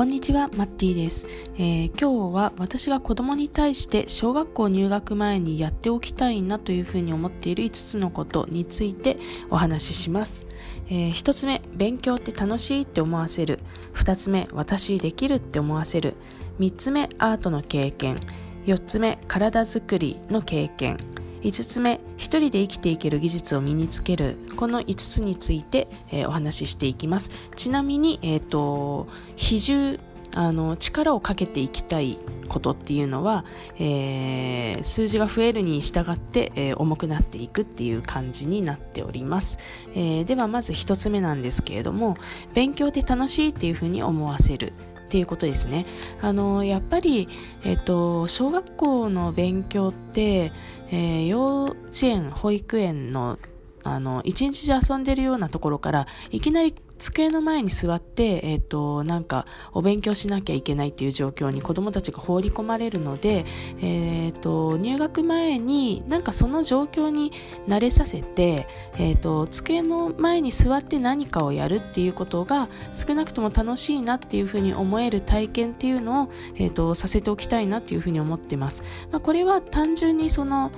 こんにちは、マッティです、えー、今日は私が子供に対して小学校入学前にやっておきたいなというふうに思っている5つのことについてお話しします。えー、1つ目、勉強って楽しいって思わせる。2つ目、私できるって思わせる。3つ目、アートの経験。4つ目、体づくりの経験。5つ目、一人で生きていける技術を身につける。この5つについて、えー、お話ししていきます。ちなみに、え、ー、と、比重、あの、力をかけていきたいことっていうのは、えー、数字が増えるに従って、えー、重くなっていくっていう感じになっております、え、ではまず1つ目なんですけれども勉強って楽しいっていうふうに思わせるっていうことですね。あのやっぱり、えっと、小学校の勉強って、えー、幼稚園、保育園のあの一日中遊んでるようなところからいきなり机の前に座って、えっ、ー、と、なんか、お勉強しなきゃいけないっていう状況に子供たちが放り込まれるので、えっ、ー、と、入学前になんかその状況に慣れさせて、えっ、ー、と、机の前に座って何かをやるっていうことが少なくとも楽しいなっていうふうに思える体験っていうのを、えっ、と、させておきたいなっていうふうに思ってます。まあ、これは単純にその、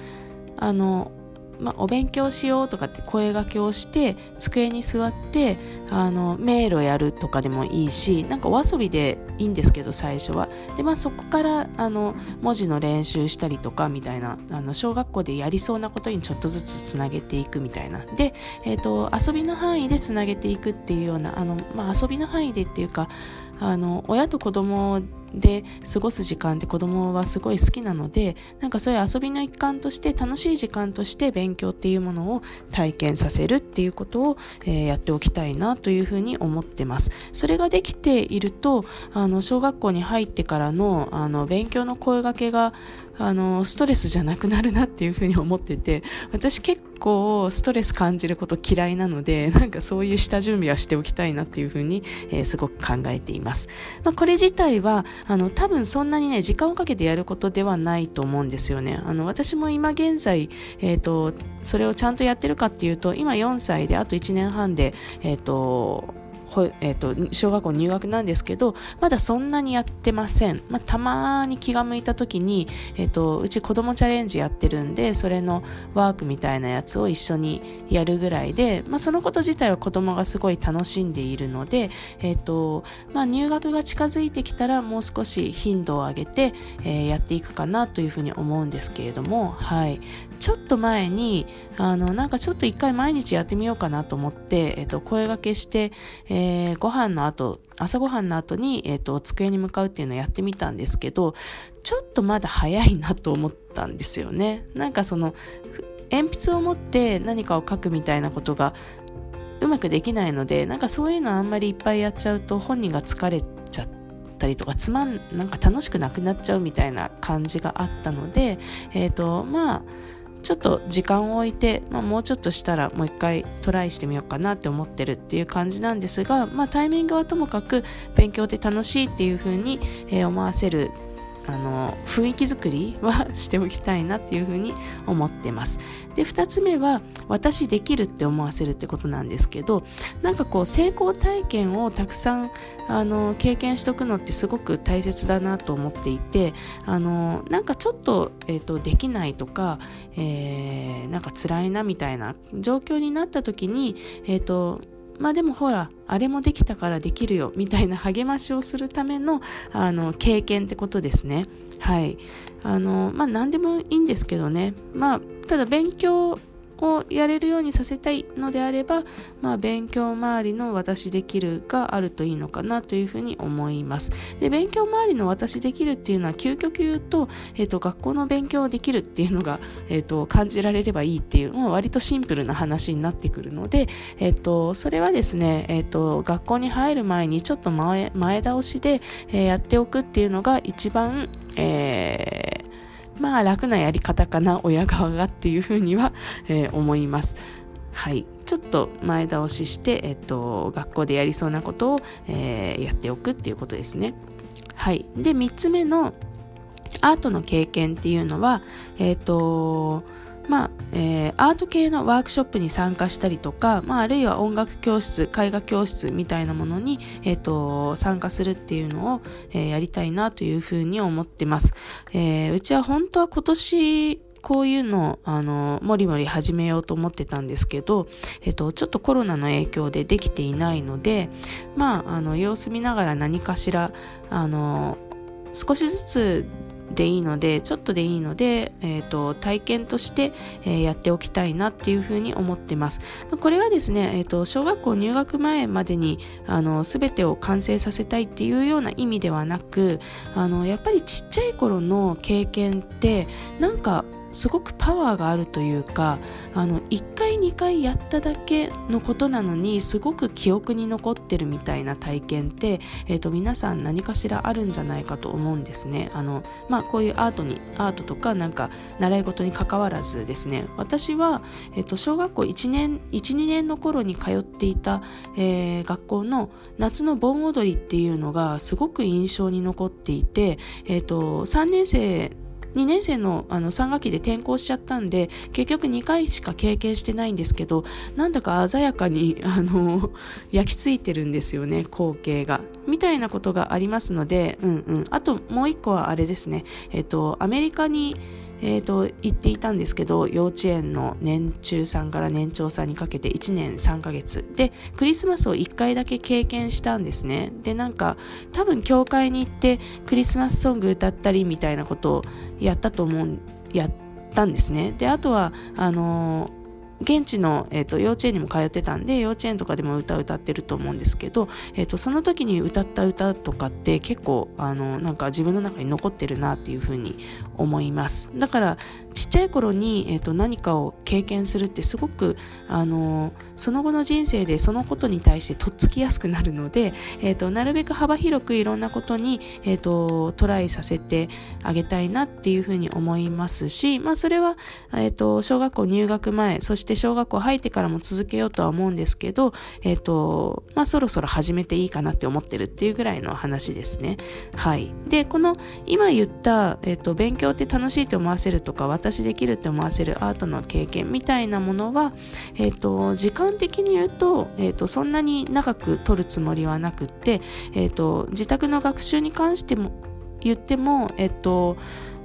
あの、まあ、お勉強しようとかって声がけをして机に座ってあの迷路やるとかでもいいしなんかお遊びでいいんですけど最初は。で、まあ、そこからあの文字の練習したりとかみたいなあの小学校でやりそうなことにちょっとずつつなげていくみたいな。で、えーと、遊びの範囲でつなげていくっていうようなあの、まあ、遊びの範囲でっていうかあの親と子供で過ごす時間って子供はすごい好きなのでなんかそういう遊びの一環として楽しい時間として勉強っていうものを体験させるっていうことを、えー、やっておきたいなというふうに思ってます。それができているとあの小学校に入ってからのあの勉強の声がけがあのストレスじゃなくなるなっていうふうに思ってて私結構ストレス感じること嫌いなので なんかそういう下準備はしておきたいなっていうふうに、えー、すごく考えています、まあ、これ自体はあの多分そんなにね時間をかけてやることではないと思うんですよね。あの私も今現在、えーと、それをちゃんとやってるかっていうと今4歳であと1年半でえっ、ー、とえーと、小学校入学なんですけどまだそんなにやってません、まあ、たまに気が向いた時に、えーと、うち子供チャレンジやってるんでそれのワークみたいなやつを一緒にやるぐらいで、まあ、そのこと自体は子供がすごい楽しんでいるので、えーとまあ、入学が近づいてきたらもう少し頻度を上げて、えー、やっていくかなというふうに思うんですけれども、はい、ちょっと前にあのなんかちょっと一回毎日やってみようかなと思って、えー、と声がけして、えー、ご飯の後、朝ごはんの後に、えっ、と、机に向かうっていうのをやってみたんですけど、ちょっとまだ早いなと思ったんですよね。なんかその、鉛筆を持って何かを書くみたいなことがうまくできないので、なんかそういうのあんまりいっぱいやっちゃうと本人が疲れちゃったりとか、つまん、なんか楽しくなくなっちゃうみたいな感じがあったので、え、ー、と、まあ、ちょっと時間を置いて、まあ、もうちょっとしたらもう一回トライしてみようかなって思ってるっていう感じなんですが、まあ、タイミングはともかく勉強って楽しいっていうふうに、え思わせるあの雰囲気作りはしておきたいなっていうふうに思ってます。で2つ目は私できるって思わせるってことなんですけどなんかこう成功体験をたくさんあの経験しとくのってすごく大切だなと思っていてあのなんかちょっと,、えーと、できないとか、えー、なんか辛いなみたいな状況になった時に、えーとまあでもほら、あれもできたからできるよ、みたいな励ましをするための、あの、経験ってことですね。はい。あの、まあ何でもいいんですけどね。まあ、ただ勉強をやれるようにさせたいのであれば、まあ、勉強周りの私できるがあるといいのかなというふうに思います。で勉強周りの私できるっていうのは究極言うと,、えーと、学校の勉強できるっていうのが、えーと、感じられればいいっていうもう割とシンプルな話になってくるので、えーと、それはですね、えー、と学校に入る前にちょっと前前倒しで、えー、やっておくっていうのが一番、えーまあ楽なやり方かな、親側がっていうふうには、えー、思います。はい。ちょっと前倒しして、えっと、学校でやりそうなことを、えー、やっておくっていうことですね。はい。で、3つ目のアートの経験っていうのは、えっと、まあえー、アート系のワークショップに参加したりとか、まあ、あるいは音楽教室絵画教室みたいなものに、えーと、参加するっていうのを、えー、やりたいなというふうに思ってます、えー、うちは本当は今年こういうのを、あの、もりもり始めようと思ってたんですけど、えっと、ちょっとコロナの影響でできていないので、まあ、あの、様子見ながら何かしら、あの、少しずつでいいので、ちょっとでいいので、えっ、ー、と、体験として、えー、やっておきたいなっていうふうに思ってます。これはですね、えっ、ー、と、小学校入学前までに、あの、全てを完成させたいっていうような意味ではなく、あの、やっぱりちっちゃい頃の経験って、なんか、すごくパワーがあるというかあの1回2回やっただけのことなのにすごく記憶に残ってるみたいな体験って、えーと、皆さん何かしらあるんじゃないかと思うんですね。あの、まあ、こういうアートにアートとかなんか習い事に関わらずですね。私は、えーと、小学校1年12年の頃に通っていた、えー、学校の夏の盆踊りっていうのがすごく印象に残っていて、えーと3年生2年生のあの3学期で転校しちゃったんで結局2回しか経験してないんですけどなんだか鮮やかに あの焼き付いてるんですよね光景が。みたいなことがありますのでうんうん。あともう1個はあれですね。えっとアメリカにえーと、言っていたんですけど幼稚園の年中さんから年長さんにかけて1年3ヶ月。でクリスマスを1回だけ経験したんですね。でなんか多分教会に行ってクリスマスソング歌ったりみたいなことをやったと思うやったんですね。であとはあのー現地の、えーと、幼稚園にも通ってたんで幼稚園とかでも歌歌ってると思うんですけど、えーと、その時に歌った歌とかって結構あのなんか自分の中に残ってるなっていうふうに思います。だからちっちゃい頃に、えーと、何かを経験するってすごくあのその後の人生でそのことに対してとっつきやすくなるので、えー、となるべく幅広くいろんなことに、えー、とトライさせてあげたいなっていうふうに思いますし、まあ、それは、えー、と小学校入学前そして小学校入ってからも続けようとは思うんですけど、えっ、ー、と、まあ、そろそろ始めていいかなって思ってるっていうぐらいの話ですね。はい。で、この今言った、えっ、ー、と、勉強って楽しいと思わせるとか、私できるって思わせるアートの経験みたいなものは、えっ、ー、と、時間的に言うと、えっ、と、そんなに長く取るつもりはなくって、えっ、と、自宅の学習に関しても、言っても、えっと、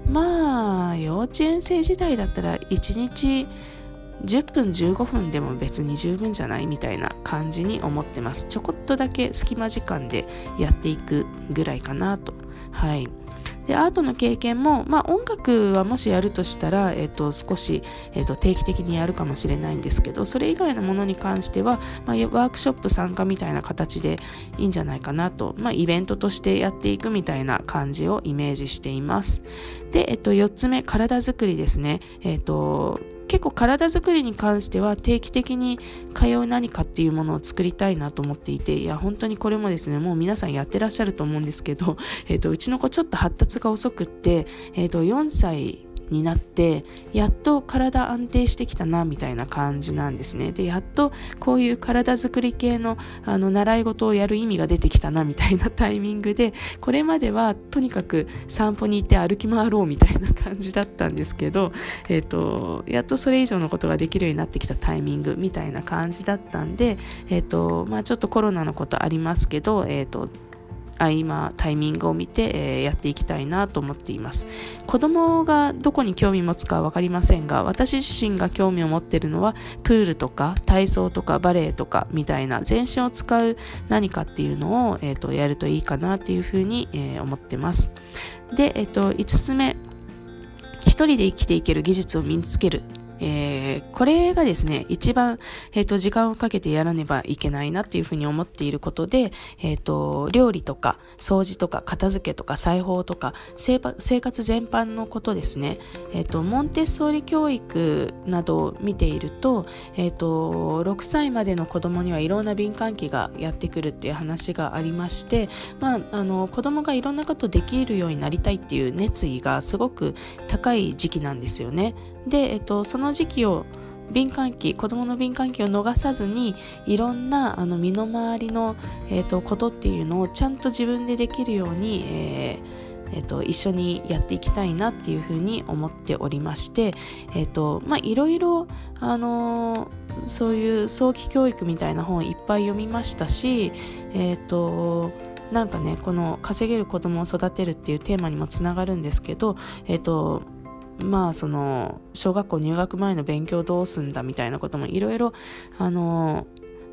まあ、幼稚園生時代だったら1日10分15分でも別に十分じゃないみたいな感じに思ってます。ちょこっとだけ隙間時間でやっていくぐらいかなと。はい。でアートの経験も、まあ、音楽はもしやるとしたら、えーと、少し、えーと、定期的にやるかもしれないんですけどそれ以外のものに関しては、まあ、ワークショップ参加みたいな形でいいんじゃないかなと、まあ、イベントとしてやっていくみたいな感じをイメージしています。で、えーと、4つ目体づくりですね、えー、と結構体づくりに関しては定期的に通う何かっていうものを作りたいなと思っていていや本当にこれもですねもう皆さんやってらっしゃると思うんですけど、えーと、うちの子ちょっと発達が遅くって、えーと4歳になってやっと体安定してきたなみたいな感じなんですね。でやっとこういう体づくり系のあの習い事をやる意味が出てきたなみたいな タイミングでこれまではとにかく散歩に行って歩き回ろうみたいな感じだったんですけど、えーと、やっとそれ以上のことができるようになってきたタイミングみたいな感じだったんで、えーとまあ、ちょっとコロナのことありますけど、えーとあ今タイミングを見て、えー、やっていきたいなと思っています。子供がどこに興味持つかは分かりませんが私自身が興味を持っているのはプールとか体操とかバレエとかみたいな全身を使う何かっていうのを、えーと、やるといいかなっていうふうに、えー、思ってます。で、えーと、5つ目一人で生きていける技術を身につける。えー、これがですね、一番、えっ、ー、と、時間をかけてやらねばいけないなっていうふうに思っていることで、えっ、ー、と、料理とか、掃除とか、片付けとか、裁縫とか、生活全般のことですね。えっ、と、モンテッソーリ教育などを見ていると、えっ、と、6歳までの子供にはいろんな敏感期がやってくるっていう話がありまして、まあ、あの、子供がいろんなことできるようになりたいっていう熱意がすごく高い時期なんですよね。で、えっと、その時期を敏感期子供の敏感期を逃さずにいろんなあの身の回りの、えーと、ことっていうのをちゃんと自分でできるように、えーえっと、一緒にやっていきたいなっていうふうに思っておりまして、えっとまあ、いろいろ、あのそういう早期教育みたいな本をいっぱい読みましたし、えっとなんかねこの稼げる子供を育てるっていうテーマにもつながるんですけど、えっとまあその小学校入学前の勉強どうすんだみたいなこともいろいろあの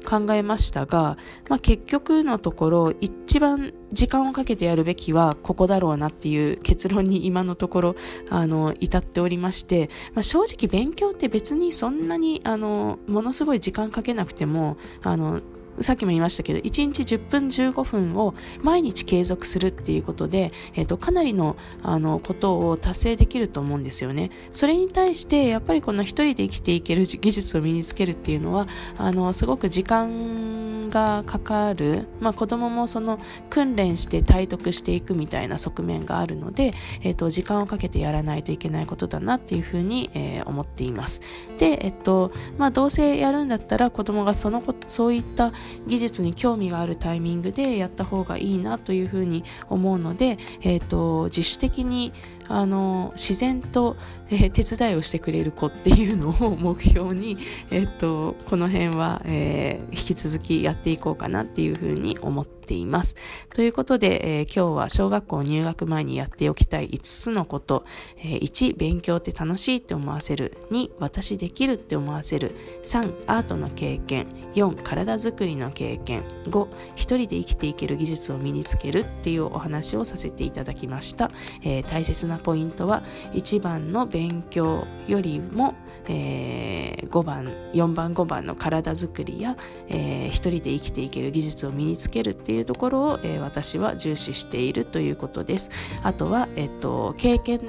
考えましたが、まあ、結局のところ一番時間をかけてやるべきはここだろうなっていう結論に今のところあの至っておりまして、まあ、正直勉強って別にそんなにあのものすごい時間かけなくてもあのさっきも言いましたけど、1日10分15分を毎日継続するっていうことで、えっ、ー、と、かなりの、あの、ことを達成できると思うんですよね。それに対して、やっぱりこの一人で生きていける技術を身につけるっていうのは、あの、すごく時間がかかる、まあ、子供もその訓練して体得していくみたいな側面があるので、えっ、ー、と、時間をかけてやらないといけないことだなっていうふうに、えー、思っています。で、えっと、まあ、どうせやるんだったら子供がそのそういった技術に興味があるタイミングでやった方がいいなというふうに思うので、えーと、自主的にあの自然と、えー、手伝いをしてくれる子っていうのを目標に、えーと、この辺は、えー、引き続きやっていこうかなっていうふうに思っています。ということで、えー、今日は小学校入学前にやっておきたい5つのこと、えー、1、勉強って楽しいって思わせる。2、私できるって思わせる。3、アートの経験。4、体づくりの経験。5、一人で生きていける技術を身につけるっていうお話をさせていただきました。えー、大切なポイントは、1番の勉強よりも、えー、5番、4番、5番の体づくりや、えー、一人で生きていける技術を身につけるっていうところを、えー、私は重視しているということです。あとは、えっと、経験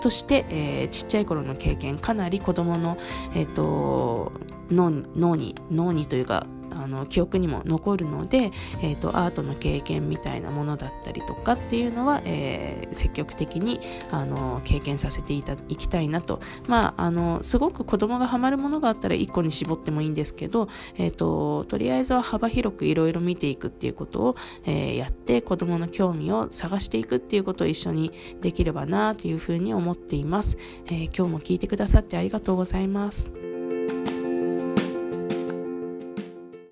として、えー、ちっちゃい頃の経験かなり子供の、えっと、脳に脳にというかあの記憶にも残るので、えーと、アートの経験みたいなものだったりとかっていうのは、えー、積極的にあの経験させていたいきたいなと、まあ、あのすごく子供がハマるものがあったら1個に絞ってもいいんですけど、えーと、とりあえずは幅広くいろいろ見ていくっていうことを、えー、やって子供の興味を探していくっていうことを一緒にできればなというふうに思っています、えー、今日も聞いてくださってありがとうございます。